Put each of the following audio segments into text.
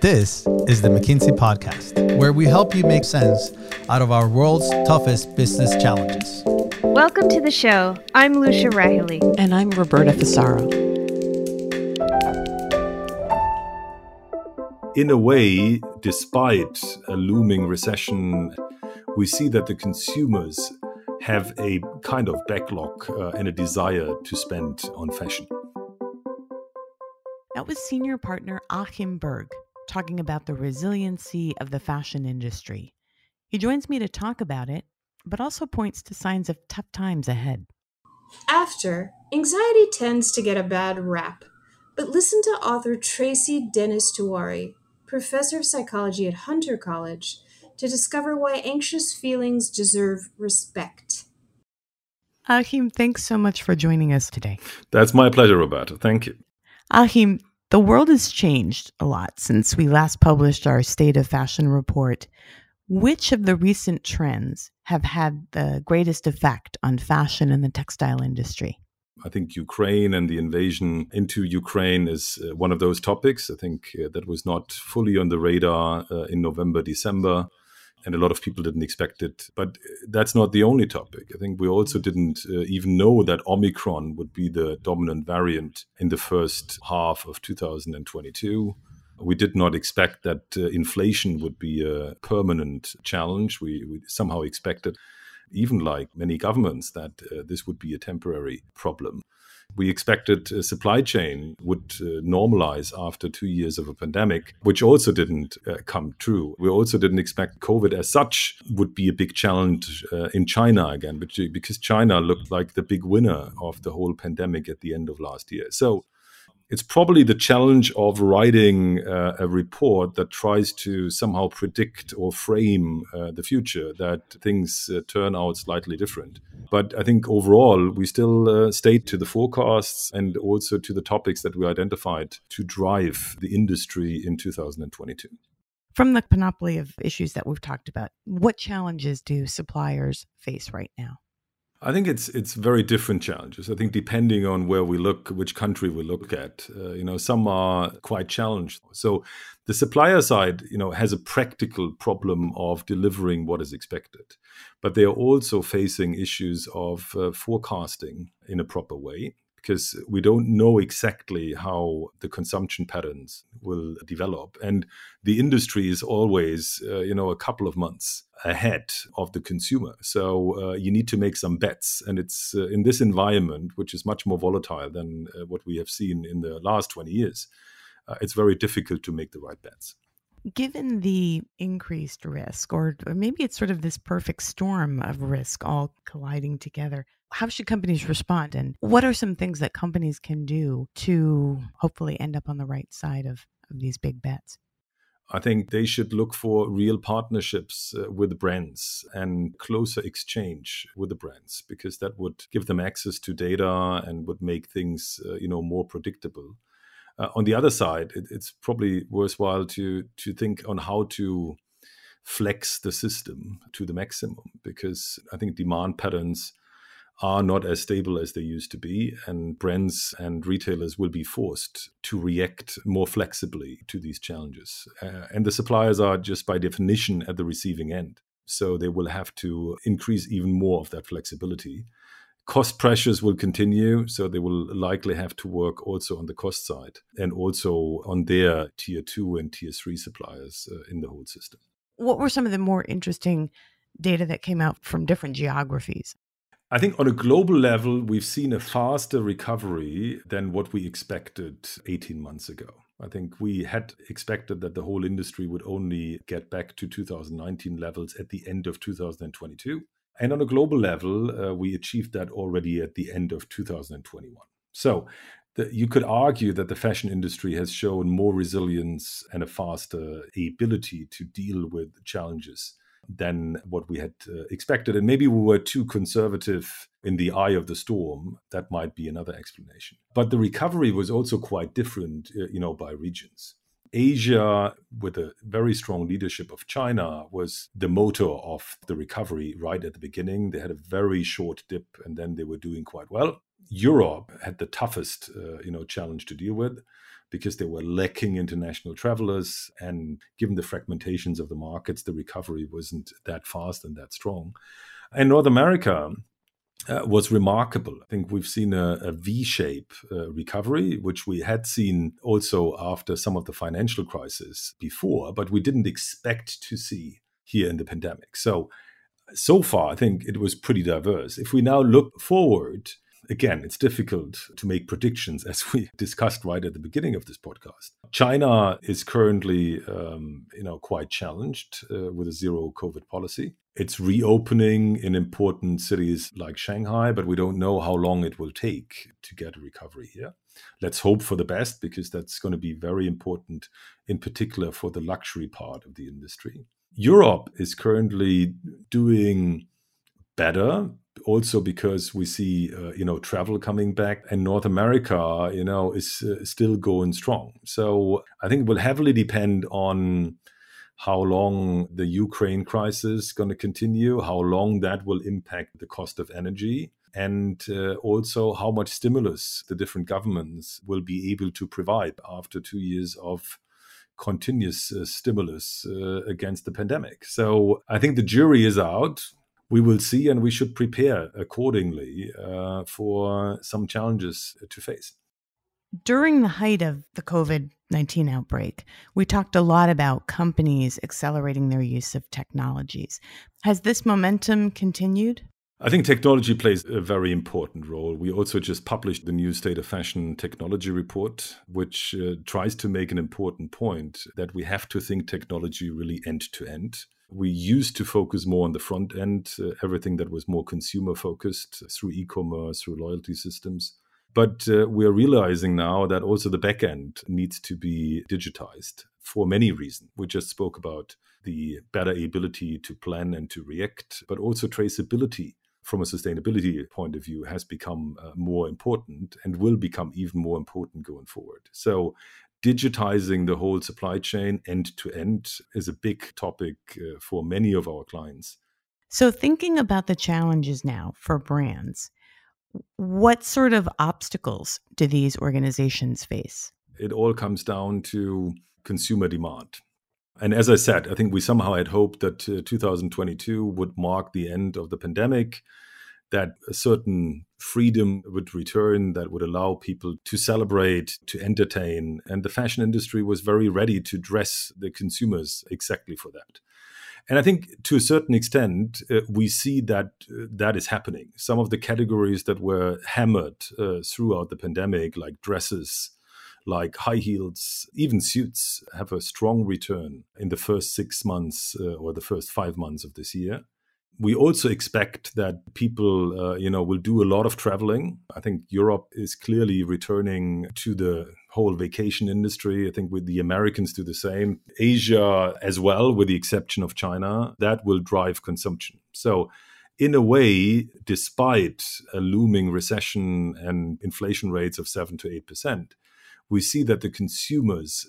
This is the McKinsey Podcast, where we help you make sense out of our world's toughest business challenges. Welcome to the show. I'm Lucia Rahilly. And I'm Roberta Fusaro. In a way, despite a looming recession, we see that the consumers have a kind of backlog uh, and a desire to spend on fashion. That was senior partner Achim Berg talking about the resiliency of the fashion industry. He joins me to talk about it, but also points to signs of tough times ahead. After, anxiety tends to get a bad rap, but listen to author Tracy Dennis Tiwary, professor of psychology at Hunter College, to discover why anxious feelings deserve respect. Achim, thanks so much for joining us today. That's my pleasure, Roberto. Thank you. Achim, the world has changed a lot since we last published our State of Fashion report. Which of the recent trends have had the greatest effect on fashion and the textile industry? I think Ukraine and the invasion into Ukraine is uh, one of those topics. I think uh, that was not fully on the radar uh, in November, December and a lot of people didn't expect it. But that's not the only topic. I think we also didn't uh, even know that Omicron would be the dominant variant in the first half of 2022. We did not expect that uh, inflation would be a permanent challenge. We, we somehow expected, even like many governments, that uh, this would be a temporary problem. We expected a supply chain would uh, normalize after two years of a pandemic, which also didn't uh, come true. We also didn't expect COVID as such would be a big challenge uh, in China again, because China looked like the big winner of the whole pandemic at the end of last year. So it's probably the challenge of writing uh, a report that tries to somehow predict or frame uh, the future that things uh, turn out slightly different. But I think overall, we still uh, stayed to the forecasts and also to the topics that we identified to drive the industry in 2022. From the panoply of issues that we've talked about, what challenges do suppliers face right now? I think it's it's very different challenges. I think depending on where we look, which country we look at, uh, you know, some are quite challenged. So the supplier side, you know, has a practical problem of delivering what is expected, but they are also facing issues of uh, forecasting in a proper way because we don't know exactly how the consumption patterns will develop. And the industry is always uh, you know a couple of months ahead of the consumer. So uh, you need to make some bets. And it's uh, in this environment which is much more volatile than uh, what we have seen in the last 20 years uh, it's very difficult to make the right bets given the increased risk, or, maybe it's sort of this perfect storm of risk all colliding together, how should companies respond? And what are some things that companies can do to hopefully end up on the right side of, of these big bets? I think they should look for real partnerships uh, with brands and closer exchange with the brands because that would give them access to data and would make things, uh, you know, more predictable. Uh, on the other side, it, it's probably worthwhile to to think on how to flex the system to the maximum because I think demand patterns are not as stable as they used to be, and brands and retailers will be forced to react more flexibly to these challenges. Uh, and the suppliers are just by definition at the receiving end. So they will have to increase even more of that flexibility. Cost pressures will continue, so they will likely have to work also on the cost side and also on their tier two and tier three suppliers uh, in the whole system. What were some of the more interesting data that came out from different geographies? I think on a global level, we've seen a faster recovery than what we expected 18 months ago. I think we had expected that the whole industry would only get back to 2019 levels at the end of 2022. And on a global level, uh, we achieved that already at the end of 2021. So the, you could argue that the fashion industry has shown more resilience and a faster ability to deal with challenges than what we had uh, expected. And maybe we were too conservative in the eye of the storm. That might be another explanation. But the recovery was also quite different, uh, you know, by regions. Asia, with a very strong leadership of China, was the motor of the recovery right at the beginning. They had a very short dip and then they were doing quite well. Europe had the toughest, uh, you know, challenge to deal with because they were lacking international travelers. And given the fragmentations of the markets, the recovery wasn't that fast and that strong. And North America, uh, was remarkable. I think we've seen a a V-shape uh, recovery, which we had seen also after some of the financial crisis before, but we didn't expect to see here in the pandemic. So, so far, I think it was pretty diverse. If we now look forward, again, it's difficult to make predictions as we discussed right at the beginning of this podcast. China is currently, um, you know, quite challenged uh, with a zero COVID policy. It's reopening in important cities like Shanghai, but we don't know how long it will take to get a recovery here. Let's hope for the best because that's going to be very important, in particular for the luxury part of the industry. Europe is currently doing better also because we see uh, you know travel coming back and north america you know is uh, still going strong so i think it will heavily depend on how long the ukraine crisis is going to continue how long that will impact the cost of energy and uh, also how much stimulus the different governments will be able to provide after two years of continuous uh, stimulus uh, against the pandemic. So I think the jury is out we will see and we should prepare accordingly uh, for some challenges to face. During the height of the COVID 19 outbreak, we talked a lot about companies accelerating their use of technologies. Has this momentum continued? I think technology plays a very important role. We also just published the new State of Fashion Technology Report, which uh, tries to make an important point that we have to think technology really end to end. We used to focus more on the front end, uh, everything that was more consumer focused through e commerce, through loyalty systems. But uh, we are realizing now that also the back end needs to be digitized for many reasons. We just spoke about the better ability to plan and to react, but also traceability from a sustainability point of view has become uh, more important and will become even more important going forward. So digitizing the whole supply chain end to end is a big topic uh, for many of our clients. So, thinking about the challenges now for brands, what sort of obstacles do these organizations face? It all comes down to consumer demand. And as I said, I think we somehow had hoped that uh, 2022 would mark the end of the pandemic that a certain freedom would return that would allow people to celebrate, to entertain. And the fashion industry was very ready to dress the consumers exactly for that. And I think to a certain extent, uh, we see that uh, that is happening. Some of the categories that were hammered uh, throughout the pandemic, like dresses, like high heels, even suits, have a strong return in the first six months uh, or the first five months of this year we also expect that people, uh, you know, will do a lot of traveling. I think Europe is clearly returning to the whole vacation industry. I think with the Americans do the same. Asia as well, with the exception of China, that will drive consumption. So, in a way, despite a looming recession and inflation rates of seven to eight percent, we see that the consumers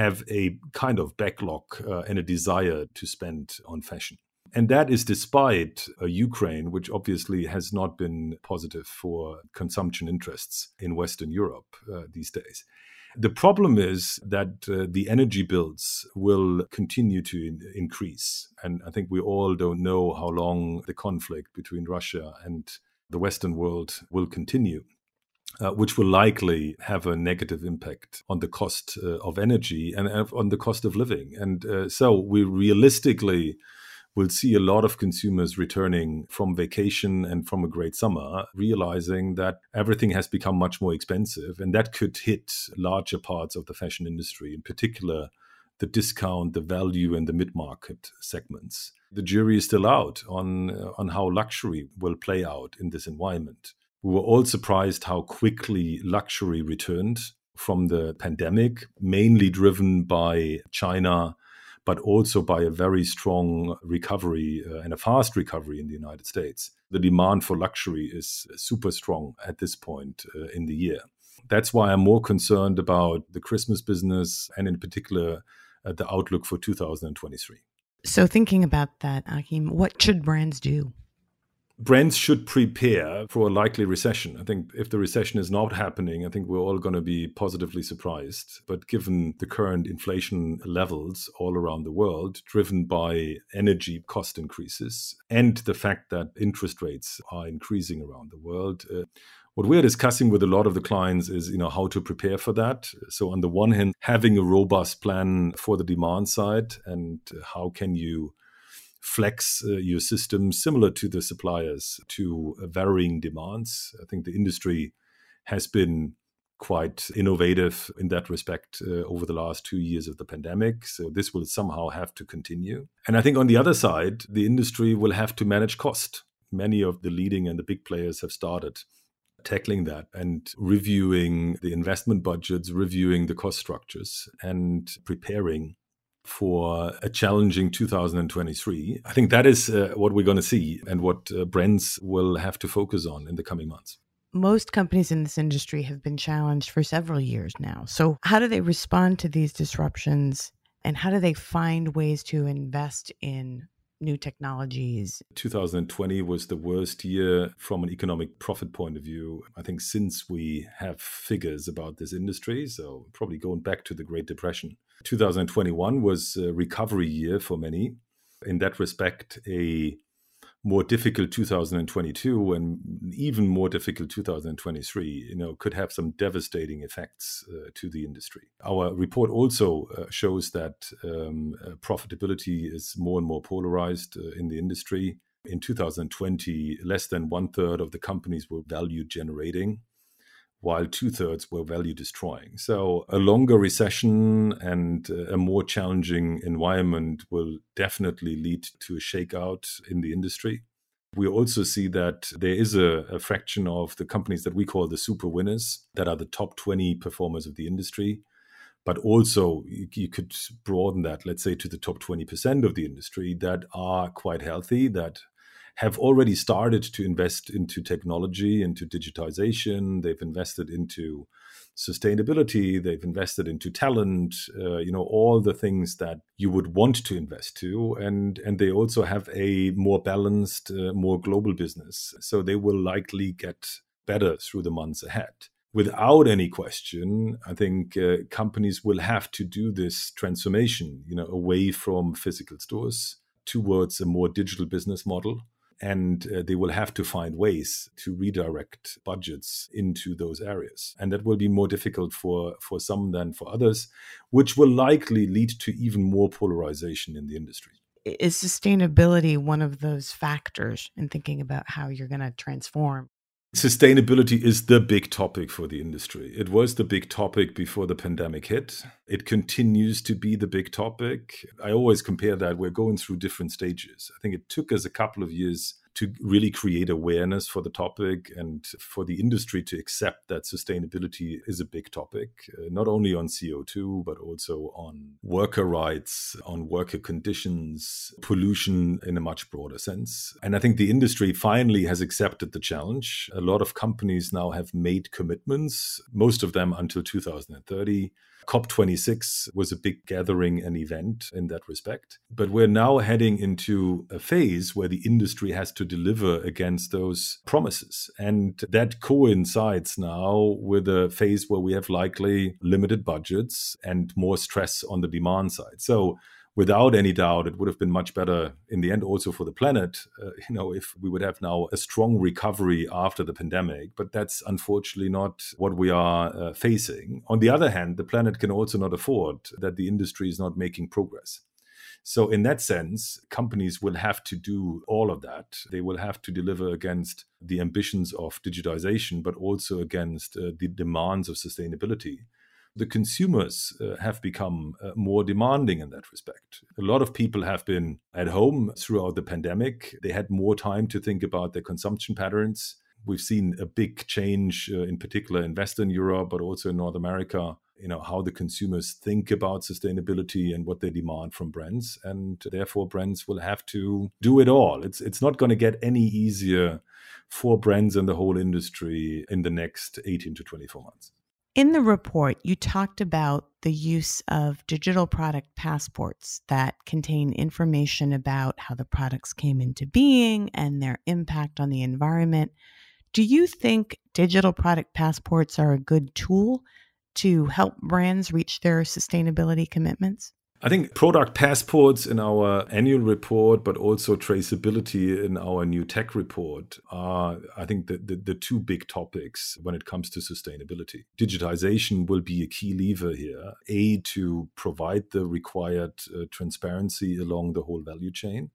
have a kind of backlog uh, and a desire to spend on fashion. And that is despite uh, Ukraine, which obviously has not been positive for consumption interests in Western Europe uh, these days. The problem is that uh, the energy bills will continue to in- increase. And I think we all don't know how long the conflict between Russia and the Western world will continue. Uh, which will likely have a negative impact on the cost uh, of energy and uh, on the cost of living. And uh, so we realistically we'll see a lot of consumers returning from vacation and from a great summer, realizing that everything has become much more expensive. And that could hit larger parts of the fashion industry, in particular, the discount, the value, and the mid market segments. The jury is still out on, on how luxury will play out in this environment. We were all surprised how quickly luxury returned from the pandemic, mainly driven by China but also by a very strong recovery uh, and a fast recovery in the United States. The demand for luxury is super strong at this point uh, in the year. That's why I'm more concerned about the Christmas business and, in particular, uh, the outlook for 2023. So, thinking about that, Achim, what should brands do? Brands should prepare for a likely recession. I think if the recession is not happening, I think we're all going to be positively surprised. But given the current inflation levels all around the world, driven by energy cost increases and the fact that interest rates are increasing around the world, uh, what we're discussing with a lot of the clients is you know how to prepare for that so on the one hand having a robust plan for the demand side and how can you flex uh, your system similar to the suppliers to uh, varying demands. I think the industry has been quite innovative in that respect uh, over the last two years of the pandemic. So this will somehow have to continue. And I think on the other side, the industry will have to manage cost. Many of the leading and the big players have started tackling that and reviewing the investment budgets, reviewing the cost structures, and preparing for a challenging 2023. I think that is uh, what we're going to see and what uh, brands will have to focus on in the coming months. Most companies in this industry have been challenged for several years now. So, how do they respond to these disruptions and how do they find ways to invest in new technologies. 2020 was the worst year from an economic profit point of view, I think, since we have figures about this industry. So, probably going back to the Great Depression. 2021 was a recovery year for many. In that respect, a more difficult 2022 and even more difficult 2023 you know could have some devastating effects uh, to the industry. Our report also uh, shows that um, uh, profitability is more and more polarized uh, in the industry. In 2020 less than one third of the companies were value generating while two thirds were value destroying. So, a longer recession and uh, a more challenging environment will definitely lead to a shakeout in the industry. We also see that there is a, a, fraction of the companies that we call the super winners that are the top 20 performers of the industry. But also, you, you could broaden that, let's say, to the top 20% of the industry that are quite healthy, that have already started to invest into technology, into digitization. They've invested into sustainability. They've invested into talent. Uh, you know all the things that you would want to invest to, and and they also have a more balanced, uh, more global business. So they will likely get better through the months ahead without any question, I think uh, companies will have to do this transformation, you know, away from physical stores towards a more digital business model and uh, they will have to find ways to redirect budgets into those areas. And that will be more difficult for for some than for others which will likely lead to even more polarization in the industry. Is sustainability one of those factors in thinking about how you're going to transform Sustainability is the big topic for the industry. It was the big topic before the pandemic hit. It continues to be the big topic. I always compare that we're going through different stages. I think it took us a couple of years to really create awareness for the topic and for the industry to accept that sustainability is a big topic, uh, not only on CO2, but also on worker rights, on worker conditions, pollution in a much broader sense. And I think the industry finally has accepted the challenge. A lot of companies now have made commitments, most of them until 2030 COP26 was a big gathering and event in that respect. But we're now heading into a phase where the industry has to deliver against those promises. And that coincides now with a phase where we have likely limited budgets and more stress on the demand side. So without any doubt, it would have been much better in the end, also for the planet. Uh, you know, if we would have now a strong recovery after the pandemic, but that's unfortunately not what we are uh, facing. On the other hand, the planet can also not afford that the industry is not making progress. So, in that sense, companies will have to do all of that. They will have to deliver against the ambitions of digitization, but also against uh, the demands of sustainability the consumers uh, have become uh, more demanding in that respect. A lot of people have been at home throughout the pandemic. They had more time to think about their consumption patterns. We've seen a big change, uh, in particular in Western Europe, but also in North America. You know how the consumers think about sustainability and what they demand from brands, and therefore brands will have to do it all. It's it's not going to get any easier for brands and the whole industry in the next 18 to 24 months. In the report, you talked about the use of digital product passports that contain information about how the products came into being and their impact on the environment. Do you think digital product passports are a good tool to help brands reach their sustainability commitments? I think product passports in our annual report, but also traceability in our new tech report are, I think, the, the, the, two big topics when it comes to sustainability. Digitization will be a key lever here, A, to provide the required uh, transparency along the whole value chain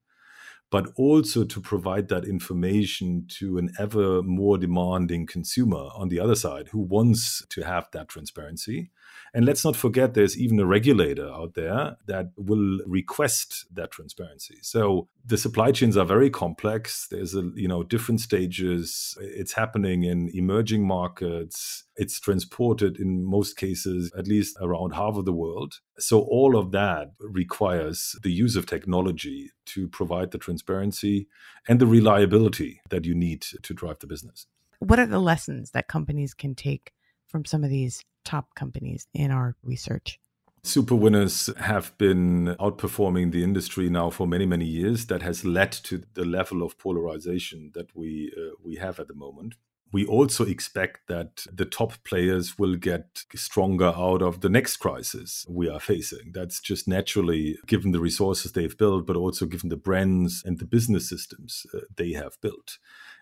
but also to provide that information to an ever more demanding consumer on the other side who wants to have that transparency. And let's not forget there's even a regulator out there that will request that transparency. So the supply chains are very complex. There's a you know different stages. It's happening in emerging markets. It's transported in most cases at least around half of the world. So all of that requires the use of technology to provide the transparency and the reliability that you need to drive the business. What are the lessons that companies can take from some of these top companies in our research? Super winners have been outperforming the industry now for many, many years. That has led to the level of polarization that we uh, we have at the moment. We also expect that the top players will get stronger out of the next crisis we are facing. That's just naturally given the resources they've built, but also given the brands and the business systems uh, they have built.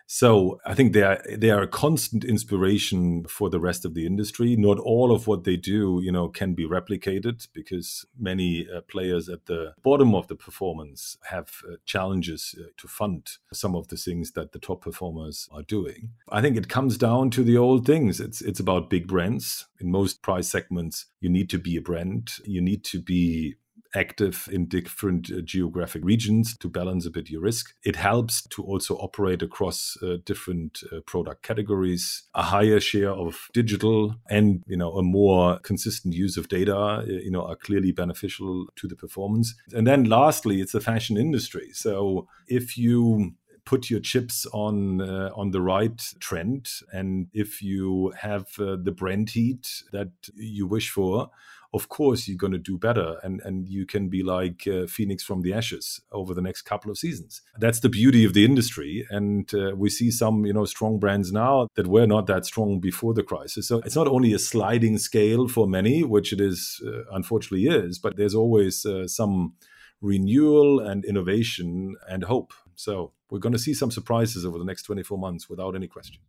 So I think they are they are a constant inspiration for the rest of the industry. Not all of what they do, you know, can be replicated because many uh, players at the bottom of the performance have uh, challenges uh, to fund some of the things that the top performers are doing. I think it comes down to the old things. It's it's about big brands. In most price segments, you need to be a brand. You need to be active in different uh, geographic regions to balance a bit your risk. It helps to also operate across uh, different uh, product categories, a higher share of digital and, you know, a more consistent use of data, uh, you know, are clearly beneficial to the performance. And then lastly, it's the fashion industry. So if you put your chips on uh, on the right trend and if you have uh, the brand heat that you wish for of course you're going to do better and and you can be like uh, phoenix from the ashes over the next couple of seasons. That's the beauty of the industry and uh, we see some you know strong brands now that were not that strong before the crisis. So it's not only a sliding scale for many which it is uh, unfortunately is but there's always uh, some renewal and innovation and hope. So we're going to see some surprises over the next 24 months without any question.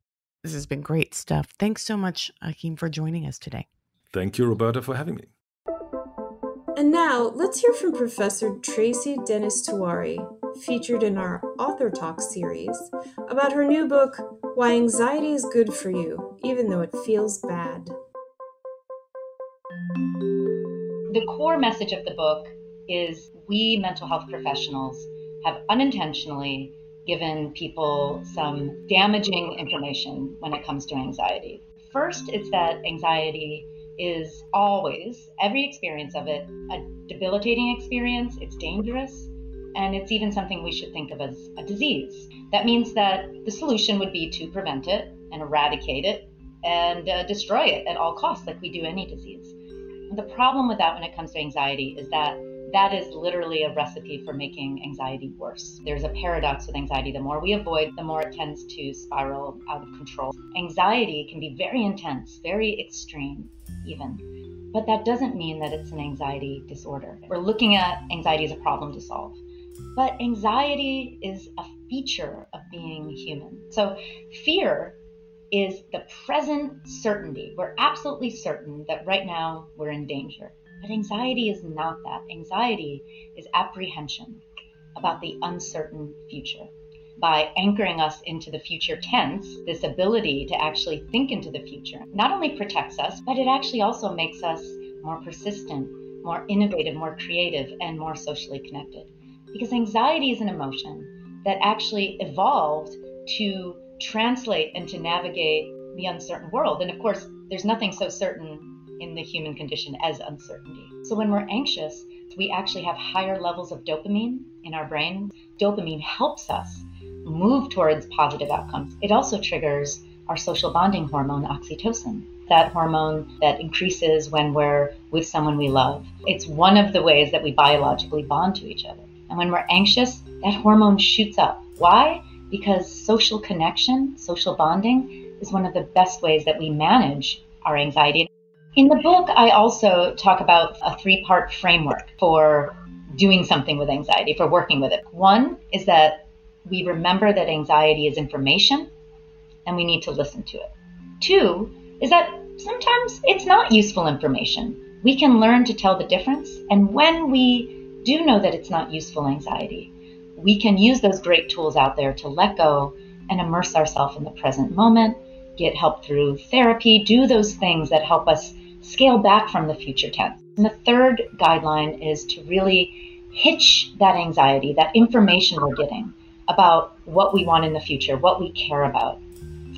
This has been great stuff. Thanks so much Achim for joining us today. Thank you, Roberta, for having me. And now, let's hear from Professor Tracy Dennis Tiwary, featured in our Author Talk series, about her new book, Why Anxiety is Good for You, Even Though It Feels Bad. The core message of the book is we mental health professionals have unintentionally given people some damaging information when it comes to anxiety. First, it's that anxiety is always, every experience of it, a debilitating experience. It's dangerous. And it's even something we should think of as a disease. That means that the solution would be to prevent it and eradicate it and uh, destroy it at all costs, like we do any disease. The problem with that when it comes to anxiety is that that is literally a recipe for making anxiety worse. There's a paradox with anxiety. The more we avoid, the more it tends to spiral out of control. Anxiety can be very intense, very extreme even. But that doesn't mean that it's an anxiety disorder. We're looking at anxiety as a problem to solve. But anxiety is a feature of being human. So fear is the present certainty. We're absolutely certain that right now we're in danger. But anxiety is not that. Anxiety is apprehension about the uncertain future by anchoring us into the future tense, this ability to actually think into the future not only protects us, but it actually also makes us more persistent, more innovative, more creative, and more socially connected. Because anxiety is an emotion that actually evolved to translate and to navigate the uncertain world. And of course, there's nothing so certain in the human condition as uncertainty. So when we're anxious, we actually have higher levels of dopamine in our brain. Dopamine helps us move towards positive outcomes. It also triggers our social bonding hormone, oxytocin. That hormone that increases when we're with someone we love. It's one of the ways that we biologically bond to each other. And when we're anxious, that hormone shoots up. Why? Because social connection, social bonding, is one of the best ways that we manage our anxiety. In the book, I also talk about a three part framework for doing something with anxiety, for working with it. One is that we remember that anxiety is information and we need to listen to it. Two is that sometimes it's not useful information. We can learn to tell the difference. And when we do know that it's not useful anxiety, we can use those great tools out there to let go and immerse ourselves in the present moment, get help through therapy, do those things that help us scale back from the future tense. And the third guideline is to really hitch that anxiety, that information we're getting about what we want in the future, what we care about.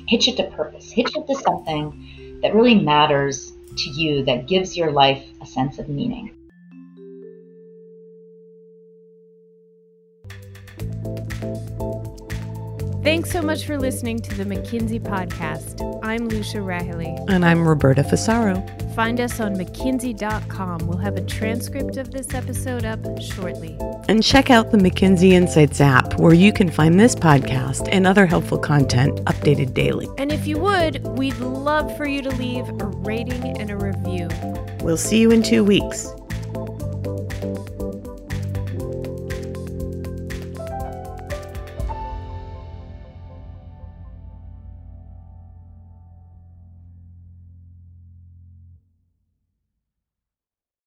Hitch it to purpose, hitch it to something that really matters to you, that gives your life a sense of meaning. Thanks so much for listening to the McKinsey podcast. I'm Lucia Rahilly. And I'm Roberta Fusaro. Find us on McKinsey.com. We'll have a transcript of this episode up shortly. And check out the McKinsey Insights app, where you can find this podcast and other helpful content updated daily. And if you would, we'd love for you to leave a rating and a review. We'll see you in two weeks.